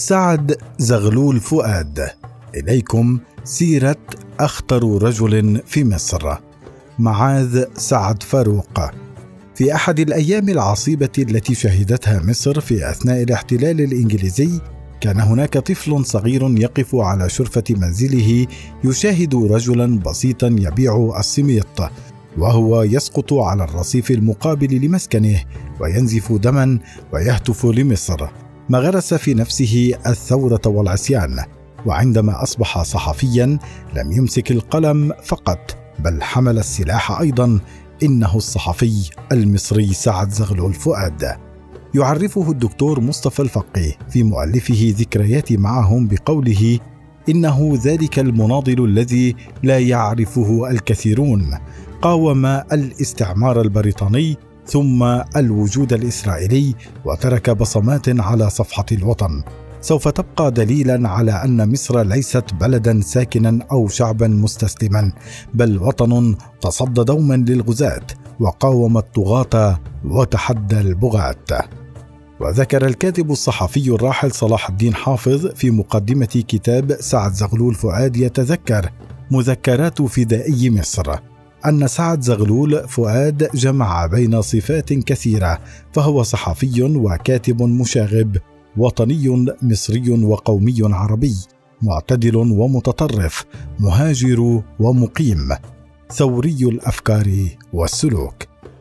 سعد زغلول فؤاد. إليكم سيرة أخطر رجل في مصر معاذ سعد فاروق. في أحد الأيام العصيبة التي شهدتها مصر في أثناء الاحتلال الإنجليزي كان هناك طفل صغير يقف على شرفة منزله يشاهد رجلا بسيطا يبيع السميط وهو يسقط على الرصيف المقابل لمسكنه وينزف دما ويهتف لمصر. ما غرس في نفسه الثورة والعصيان وعندما أصبح صحفيا لم يمسك القلم فقط بل حمل السلاح أيضا إنه الصحفي المصري سعد زغلول فؤاد يعرفه الدكتور مصطفى الفقي في مؤلفه ذكريات معهم بقوله إنه ذلك المناضل الذي لا يعرفه الكثيرون قاوم الاستعمار البريطاني ثم الوجود الإسرائيلي وترك بصمات على صفحة الوطن. سوف تبقى دليلا على أن مصر ليست بلدا ساكنا أو شعبا مستسلما بل وطن تصدى دوما للغزاة وقاوم الطغاة وتحدى البغاة. وذكر الكاتب الصحفي الراحل صلاح الدين حافظ في مقدمة كتاب سعد زغلول فؤاد يتذكر مذكرات فدائي مصر. أن سعد زغلول فؤاد جمع بين صفات كثيرة فهو صحفي وكاتب مشاغب وطني مصري وقومي عربي معتدل ومتطرف مهاجر ومقيم ثوري الأفكار والسلوك.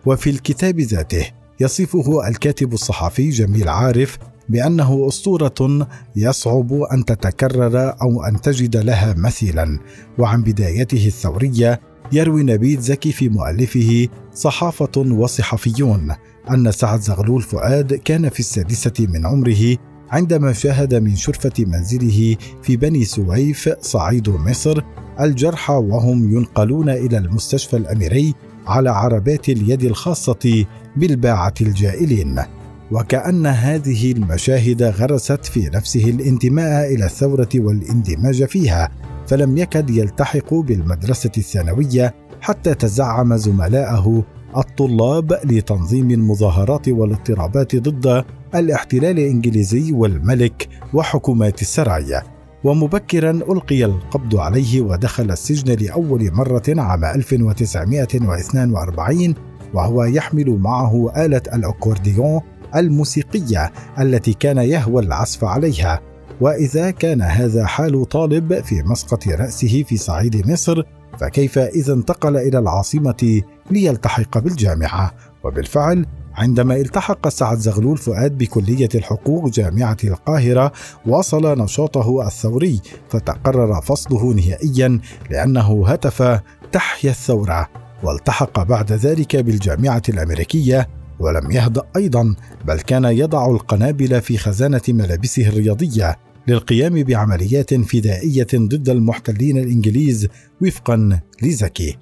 وفي الكتاب ذاته يصفه الكاتب الصحفي جميل عارف بأنه أسطورة يصعب أن تتكرر أو أن تجد لها مثيلا وعن بدايته الثورية يروي نبيل زكي في مؤلفه صحافة وصحفيون أن سعد زغلول فؤاد كان في السادسة من عمره عندما شاهد من شرفة منزله في بني سويف صعيد مصر الجرحى وهم ينقلون إلى المستشفى الأميري على عربات اليد الخاصة بالباعة الجائلين. وكأن هذه المشاهد غرست في نفسه الانتماء إلى الثورة والاندماج فيها. فلم يكد يلتحق بالمدرسة الثانوية حتى تزعم زملائه الطلاب لتنظيم المظاهرات والاضطرابات ضد الاحتلال الإنجليزي والملك وحكومات السرايا ومبكرا ألقي القبض عليه ودخل السجن لأول مرة عام 1942 وهو يحمل معه آلة الأكورديون الموسيقية التي كان يهوى العزف عليها. وإذا كان هذا حال طالب في مسقط رأسه في صعيد مصر فكيف إذا انتقل إلى العاصمة ليلتحق بالجامعة؟ وبالفعل عندما التحق سعد زغلول فؤاد بكلية الحقوق جامعة القاهرة واصل نشاطه الثوري فتقرر فصله نهائيا لأنه هتف تحيا الثورة والتحق بعد ذلك بالجامعة الأمريكية ولم يهدأ أيضا بل كان يضع القنابل في خزانة ملابسه الرياضية. للقيام بعمليات فدائية ضد المحتلين الإنجليز وفقا لزكي.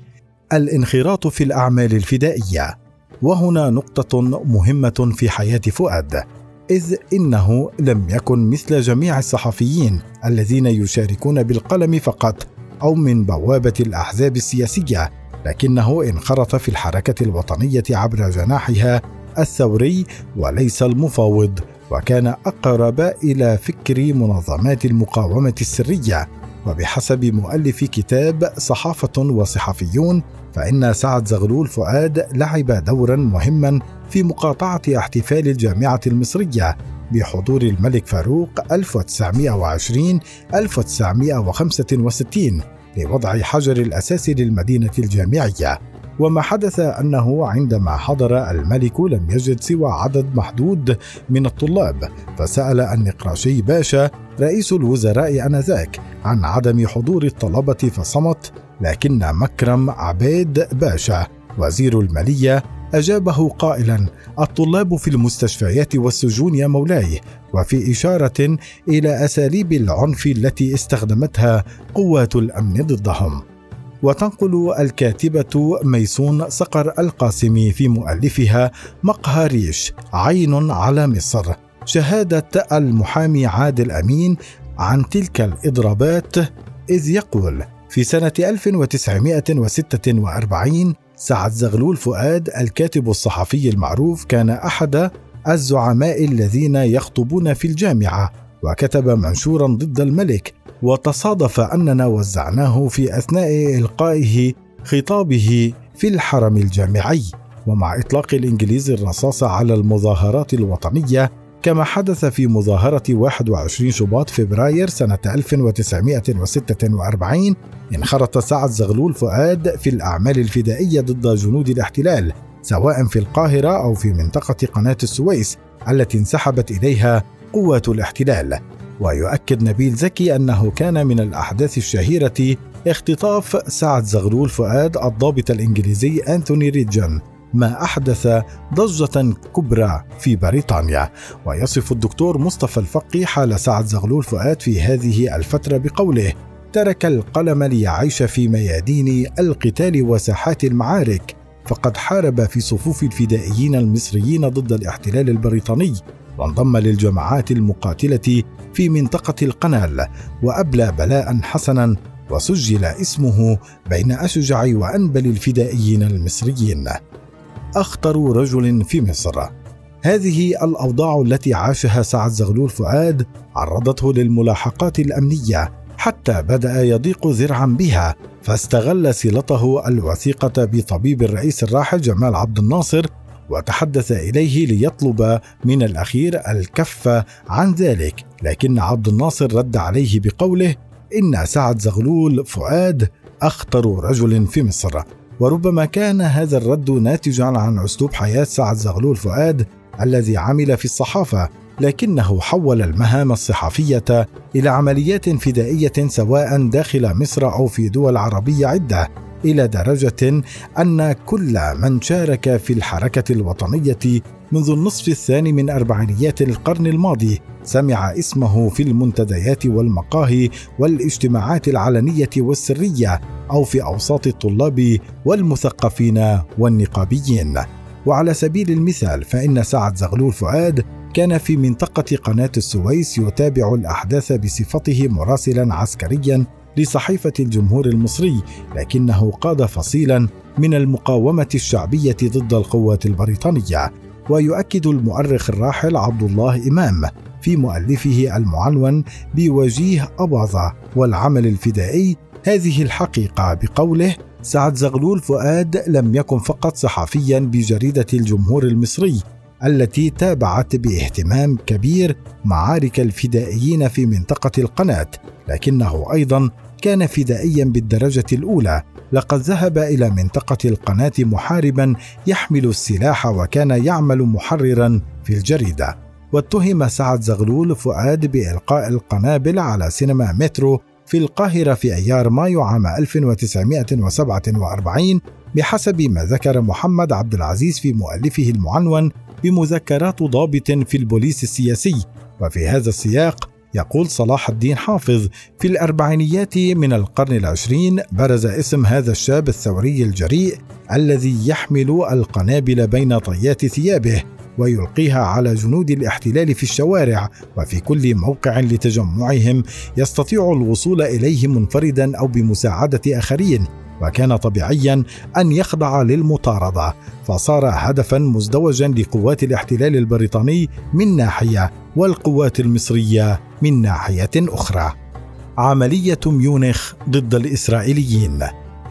الانخراط في الأعمال الفدائية. وهنا نقطة مهمة في حياة فؤاد إذ إنه لم يكن مثل جميع الصحفيين الذين يشاركون بالقلم فقط أو من بوابة الأحزاب السياسية لكنه انخرط في الحركة الوطنية عبر جناحها الثوري وليس المفاوض. وكان أقرب إلى فكر منظمات المقاومة السرية. وبحسب مؤلف كتاب صحافة وصحفيون فإن سعد زغلول فؤاد لعب دورا مهما في مقاطعة احتفال الجامعة المصرية بحضور الملك فاروق 1920 1965 لوضع حجر الأساس للمدينة الجامعية. وما حدث أنه عندما حضر الملك لم يجد سوى عدد محدود من الطلاب فسأل النقراشي باشا رئيس الوزراء آنذاك عن عدم حضور الطلبة فصمت لكن مكرم عبيد باشا وزير المالية أجابه قائلا الطلاب في المستشفيات والسجون يا مولاي وفي إشارة إلى أساليب العنف التي استخدمتها قوات الأمن ضدهم. وتنقل الكاتبة ميسون صقر القاسمي في مؤلفها مقهى ريش عين على مصر. شهادة المحامي عادل أمين عن تلك الإضرابات إذ يقول في سنة 1946 سعد زغلول فؤاد الكاتب الصحفي المعروف كان أحد الزعماء الذين يخطبون في الجامعة وكتب منشورا ضد الملك وتصادف أننا وزعناه في أثناء إلقائه خطابه في الحرم الجامعي ومع إطلاق الإنجليز الرصاص على المظاهرات الوطنية كما حدث في مظاهرة 21 شباط فبراير سنة 1946 انخرط سعد زغلول فؤاد في الأعمال الفدائية ضد جنود الاحتلال سواء في القاهرة أو في منطقة قناة السويس التي انسحبت إليها قوات الاحتلال. ويؤكد نبيل زكي أنه كان من الأحداث الشهيرة اختطاف سعد زغلول فؤاد الضابط الإنجليزي أنثوني ريجن ما أحدث ضجة كبرى في بريطانيا. ويصف الدكتور مصطفى الفقي حال سعد زغلول فؤاد في هذه الفترة بقوله ترك القلم ليعيش في ميادين القتال وساحات المعارك فقد حارب في صفوف الفدائيين المصريين ضد الاحتلال البريطاني وانضم للجماعات المقاتلة في منطقة القنال وأبلى بلاء حسنا وسجل اسمه بين أشجع وأنبل الفدائيين المصريين. أخطر رجل في مصر. هذه الأوضاع التي عاشها سعد زغلول فؤاد عرضته للملاحقات الأمنية حتى بدأ يضيق ذرعا بها فاستغل صلته الوثيقة بطبيب الرئيس الراحل جمال عبد الناصر وتحدث إليه ليطلب من الأخير الكف عن ذلك. لكن عبد الناصر رد عليه بقوله إن سعد زغلول فؤاد أخطر رجل في مصر. وربما كان هذا الرد ناتجا عن أسلوب حياة سعد زغلول فؤاد الذي عمل في الصحافة لكنه حول المهام الصحفية إلى عمليات فدائية سواء داخل مصر أو في دول عربية عدة. إلى درجة أن كل من شارك في الحركة الوطنية منذ النصف الثاني من أربعينيات القرن الماضي سمع اسمه في المنتديات والمقاهي والاجتماعات العلنية والسرية أو في أوساط الطلاب والمثقفين والنقابيين. وعلى سبيل المثال فإن سعد زغلول فؤاد كان في منطقة قناة السويس يتابع الأحداث بصفته مراسلا عسكريا لصحيفة الجمهور المصري لكنه قاد فصيلا من المقاومة الشعبية ضد القوات البريطانية. ويؤكد المؤرخ الراحل عبد الله إمام في مؤلفه المعنون بوجيه اباظه والعمل الفدائي هذه الحقيقة بقوله سعد زغلول فؤاد لم يكن فقط صحفيا بجريدة الجمهور المصري التي تابعت باهتمام كبير معارك الفدائيين في منطقة القناة لكنه أيضا كان فدائيا بالدرجة الأولى. لقد ذهب إلى منطقة القناة محاربا يحمل السلاح وكان يعمل محررا في الجريدة. واتهم سعد زغلول فؤاد بإلقاء القنابل على سينما مترو في القاهرة في أيار مايو عام 1947 بحسب ما ذكر محمد عبد العزيز في مؤلفه المعنون بمذكرات ضابط في البوليس السياسي. وفي هذا السياق يقول صلاح الدين حافظ في الأربعينيات من القرن العشرين برز اسم هذا الشاب الثوري الجريء الذي يحمل القنابل بين طيات ثيابه ويلقيها على جنود الاحتلال في الشوارع وفي كل موقع لتجمعهم يستطيع الوصول إليه منفردا أو بمساعدة آخرين. وكان طبيعيا أن يخضع للمطاردة فصار هدفا مزدوجا لقوات الاحتلال البريطاني من ناحية والقوات المصرية من ناحية أخرى. عملية ميونخ ضد الإسرائيليين.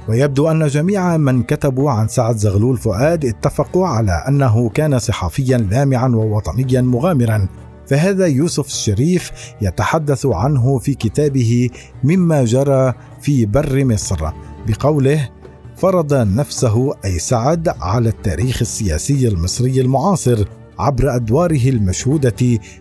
ويبدو أن جميع من كتبوا عن سعد زغلول فؤاد اتفقوا على أنه كان صحفيا لامعا ووطنيا مغامرا. فهذا يوسف الشريف يتحدث عنه في كتابه مما جرى في بر مصر. بقوله فرض نفسه أي سعد على التاريخ السياسي المصري المعاصر عبر أدواره المشهودة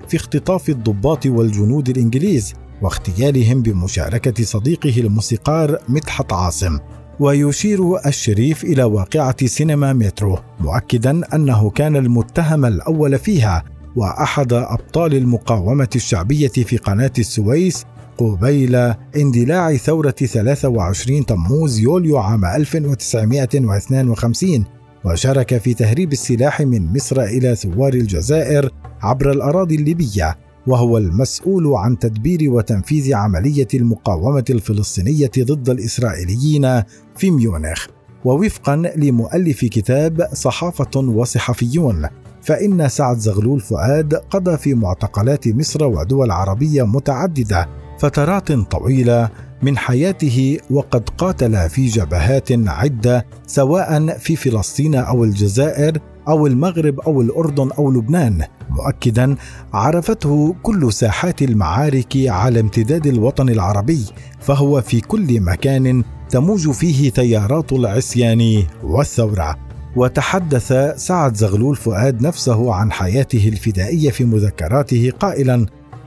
في اختطاف الضباط والجنود الإنجليز واغتيالهم بمشاركة صديقه الموسيقار مدحت عاصم. ويشير الشريف إلى واقعة سينما مترو مؤكدا أنه كان المتهم الأول فيها وأحد أبطال المقاومة الشعبية في قناة السويس قبيل اندلاع ثورة 23 تموز يوليو عام 1952 وشارك في تهريب السلاح من مصر إلى ثوار الجزائر عبر الأراضي الليبية وهو المسؤول عن تدبير وتنفيذ عملية المقاومة الفلسطينية ضد الإسرائيليين في ميونخ. ووفقا لمؤلف كتاب صحافة وصحفيون فإن سعد زغلول فؤاد قضى في معتقلات مصر ودول عربية متعددة فترات طويلة من حياته وقد قاتل في جبهات عدة سواء في فلسطين أو الجزائر أو المغرب أو الأردن أو لبنان. مؤكدا عرفته كل ساحات المعارك على امتداد الوطن العربي فهو في كل مكان تموج فيه تيارات العصيان والثورة. وتحدث سعد زغلول فؤاد نفسه عن حياته الفدائية في مذكراته قائلا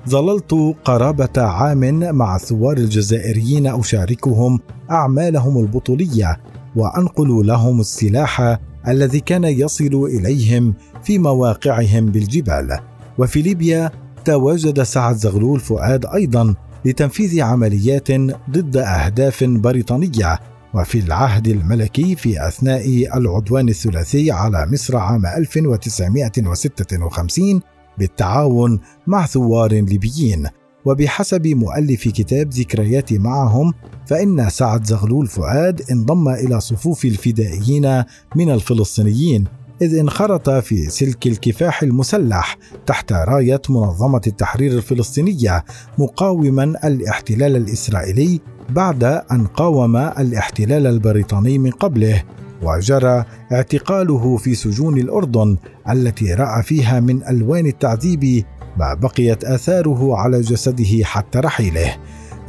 ظللت قرابة عام مع الثوار الجزائريين أشاركهم أعمالهم البطولية وأنقل لهم السلاح الذي كان يصل إليهم في مواقعهم بالجبال. وفي ليبيا تواجد سعد زغلول فؤاد أيضا لتنفيذ عمليات ضد أهداف بريطانية. وفي العهد الملكي في أثناء العدوان الثلاثي على مصر عام 1956 بالتعاون مع ثوار ليبيين. وبحسب مؤلف كتاب ذكرياتي معهم فإن سعد زغلول فؤاد انضم إلى صفوف الفدائيين من الفلسطينيين إذ انخرط في سلك الكفاح المسلح تحت راية منظمة التحرير الفلسطينية مقاوما الاحتلال الإسرائيلي بعد أن قاوم الاحتلال البريطاني من قبله. وجرى اعتقاله في سجون الأردن التي رأى فيها من ألوان التعذيب ما بقيت آثاره على جسده حتى رحيله.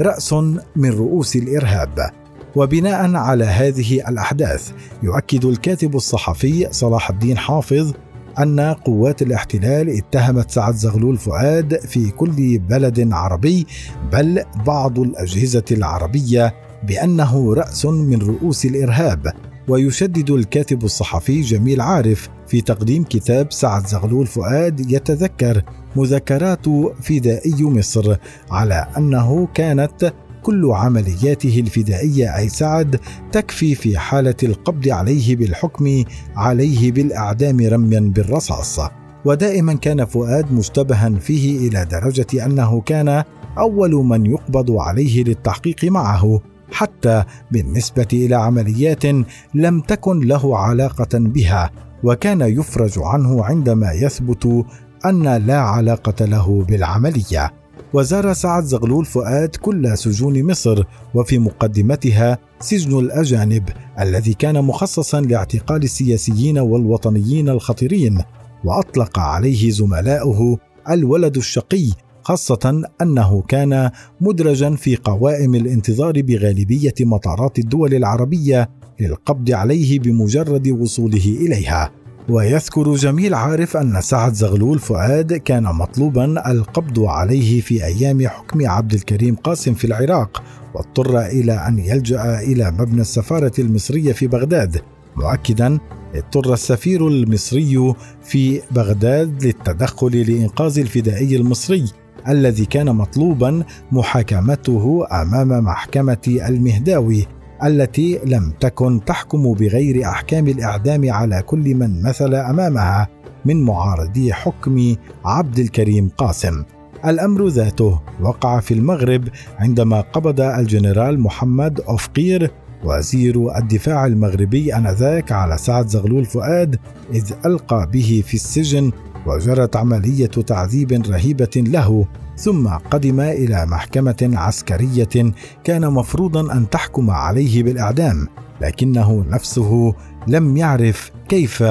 رأس من رؤوس الإرهاب. وبناء على هذه الأحداث يؤكد الكاتب الصحفي صلاح الدين حافظ أن قوات الاحتلال اتهمت سعد زغلول فؤاد في كل بلد عربي بل بعض الأجهزة العربية بأنه رأس من رؤوس الإرهاب. ويشدد الكاتب الصحفي جميل عارف في تقديم كتاب سعد زغلول فؤاد يتذكر مذكرات فدائي مصر على أنه كانت كل عملياته الفدائية أي سعد تكفي في حالة القبض عليه بالحكم عليه بالإعدام رميا بالرصاص. ودائما كان فؤاد مشتبها فيه إلى درجة أنه كان أول من يقبض عليه للتحقيق معه. حتى بالنسبة إلى عمليات لم تكن له علاقة بها وكان يفرج عنه عندما يثبت أن لا علاقة له بالعملية. وزار سعد زغلول فؤاد كل سجون مصر وفي مقدمتها سجن الأجانب الذي كان مخصصا لاعتقال السياسيين والوطنيين الخطيرين وأطلق عليه زملاؤه الولد الشقي خاصة أنه كان مدرجا في قوائم الانتظار بغالبية مطارات الدول العربية للقبض عليه بمجرد وصوله إليها. ويذكر جميل عارف أن سعد زغلول فؤاد كان مطلوبا القبض عليه في أيام حكم عبد الكريم قاسم في العراق واضطر إلى أن يلجأ إلى مبنى السفارة المصرية في بغداد مؤكدا اضطر السفير المصري في بغداد للتدخل لإنقاذ الفدائي المصري الذي كان مطلوبا محاكمته أمام محكمة المهداوي التي لم تكن تحكم بغير أحكام الإعدام على كل من مثل أمامها من معارضي حكم عبد الكريم قاسم. الأمر ذاته وقع في المغرب عندما قبض الجنرال محمد اوفقير وزير الدفاع المغربي آنذاك على سعد زغلول فؤاد إذ ألقى به في السجن وجرت عملية تعذيب رهيبة له ثم قدم إلى محكمة عسكرية كان مفروضا أن تحكم عليه بالإعدام لكنه نفسه لم يعرف كيف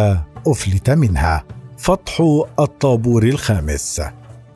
أفلت منها. فتح الطابور الخامس.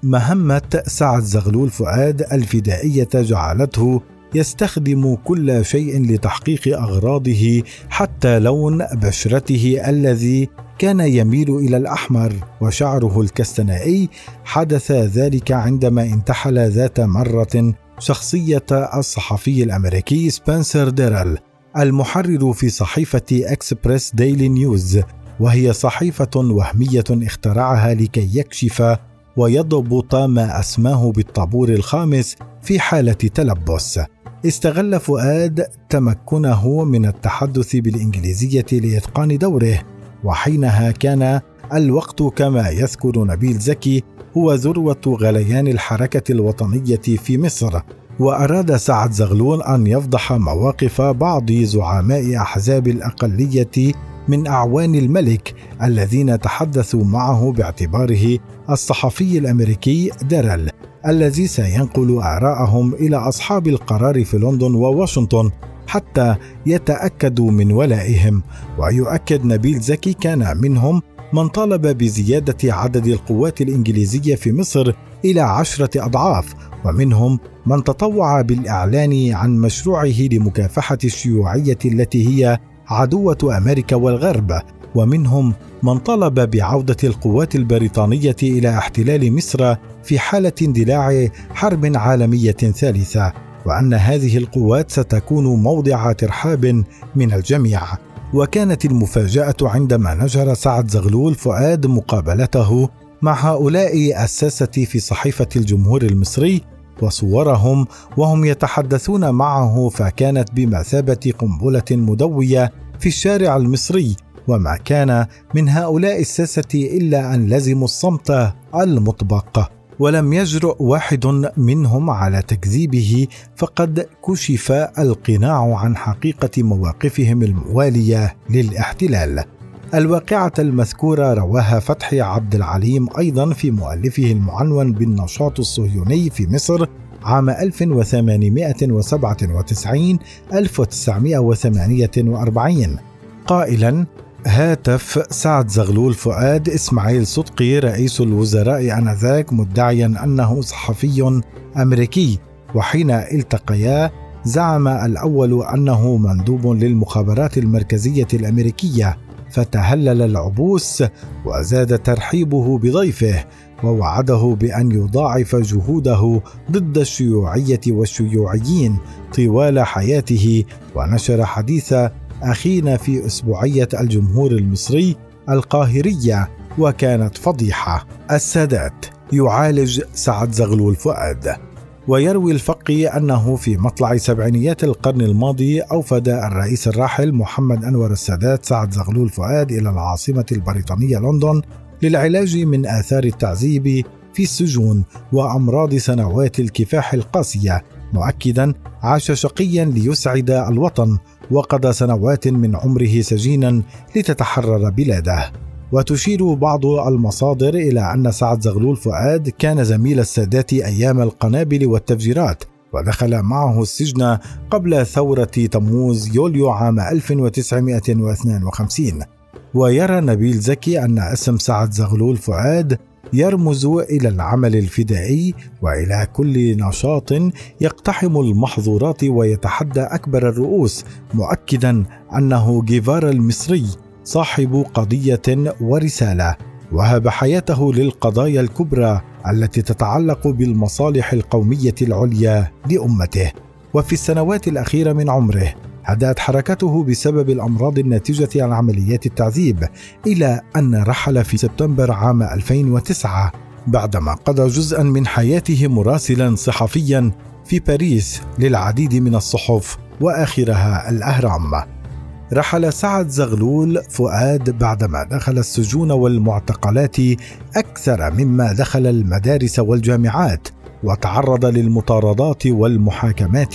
مهمة سعد زغلول فؤاد الفدائية جعلته يستخدم كل شيء لتحقيق أغراضه حتى لون بشرته الذي كان يميل إلى الأحمر وشعره الكستنائي حدث ذلك عندما انتحل ذات مرة شخصية الصحفي الأمريكي سبنسر ديرل المحرر في صحيفة إكسبريس ديلي نيوز وهي صحيفة وهمية اخترعها لكي يكشف ويضبط ما أسماه بالطابور الخامس في حالة تلبس. استغل فؤاد تمكنه من التحدث بالإنجليزية لإتقان دوره. وحينها كان الوقت كما يذكر نبيل زكي هو ذروة غليان الحركة الوطنية في مصر وأراد سعد زغلول أن يفضح مواقف بعض زعماء أحزاب الأقلية من أعوان الملك الذين تحدثوا معه باعتباره الصحفي الأمريكي ديرل الذي سينقل آراءهم إلى أصحاب القرار في لندن وواشنطن حتى يتأكدوا من ولائهم. ويؤكد نبيل زكي كان منهم من طالب بزيادة عدد القوات الإنجليزية في مصر إلى عشرة أضعاف ومنهم من تطوع بالإعلان عن مشروعه لمكافحة الشيوعية التي هي عدوة أمريكا والغرب. ومنهم من طلب بعودة القوات البريطانية إلى احتلال مصر في حالة اندلاع حرب عالمية ثالثة. وأن هذه القوات ستكون موضع ترحاب من الجميع. وكانت المفاجأة عندما نشر سعد زغلول فؤاد مقابلته مع هؤلاء الساسة في صحيفة الجمهور المصري وصورهم وهم يتحدثون معه فكانت بمثابة قنبلة مدوية في الشارع المصري. وما كان من هؤلاء الساسة إلا أن لزموا الصمت المطبق. ولم يجرؤ واحد منهم على تكذيبه فقد كشف القناع عن حقيقة مواقفهم الموالية للاحتلال. الواقعة المذكورة رواها فتحي عبد العليم أيضا في مؤلفه المعنون بالنشاط الصهيوني في مصر عام 1897 1948 قائلا هاتف سعد زغلول فؤاد إسماعيل صدقي رئيس الوزراء آنذاك مدعيا أنه صحفي أمريكي. وحين التقيا زعم الأول أنه مندوب للمخابرات المركزية الأمريكية. فتهلل العبوس وزاد ترحيبه بضيفه. ووعده بأن يضاعف جهوده ضد الشيوعية والشيوعيين طوال حياته. ونشر حديث أخينا في أسبوعية الجمهور المصري القاهرية وكانت فضيحة. السادات يعالج سعد زغلول فؤاد ويروي الفقي أنه في مطلع سبعينيات القرن الماضي أوفد الرئيس الراحل محمد أنور السادات سعد زغلول فؤاد إلى العاصمة البريطانية لندن للعلاج من آثار التعذيب في السجون وأمراض سنوات الكفاح القاسية مؤكدا عاش شقيا ليسعد الوطن وقضى سنوات من عمره سجينا لتتحرر بلاده. وتشير بعض المصادر إلى أن سعد زغلول فؤاد كان زميل السادات أيام القنابل والتفجيرات ودخل معه السجن قبل ثورة تموز يوليو عام 1952 ويرى نبيل زكي أن اسم سعد زغلول فؤاد يرمز إلى العمل الفدائي وإلى كل نشاط يقتحم المحظورات ويتحدى أكبر الرؤوس مؤكدا أنه جيفارا المصري صاحب قضية ورسالة وهب حياته للقضايا الكبرى التي تتعلق بالمصالح القومية العليا لأمته. وفي السنوات الأخيرة من عمره هدأت حركته بسبب الأمراض الناتجة عن عمليات التعذيب إلى أن رحل في سبتمبر عام 2009 بعدما قضى جزءا من حياته مراسلا صحفيا في باريس للعديد من الصحف وآخرها الأهرام. رحل سعد زغلول فؤاد بعدما دخل السجون والمعتقلات أكثر مما دخل المدارس والجامعات وتعرض للمطاردات والمحاكمات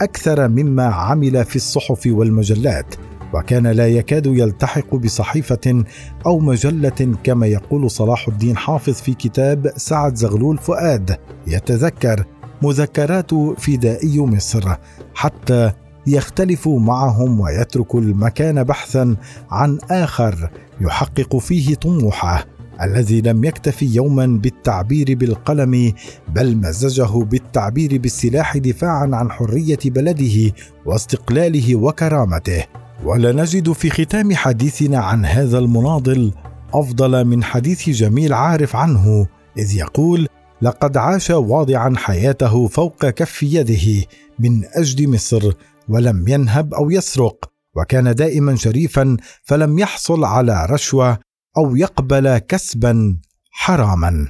أكثر مما عمل في الصحف والمجلات وكان لا يكاد يلتحق بصحيفة أو مجلة كما يقول صلاح الدين حافظ في كتاب سعد زغلول فؤاد يتذكر مذكرات فدائي مصر حتى يختلف معهم ويترك المكان بحثا عن آخر يحقق فيه طموحه. الذي لم يكتف يوما بالتعبير بالقلم بل مزجه بالتعبير بالسلاح دفاعا عن حرية بلده واستقلاله وكرامته. ولا نجد في ختام حديثنا عن هذا المناضل أفضل من حديث جميل عارف عنه إذ يقول لقد عاش واضعا حياته فوق كف يده من أجل مصر ولم ينهب أو يسرق وكان دائما شريفا فلم يحصل على رشوة أو يقبل كسبا حراما.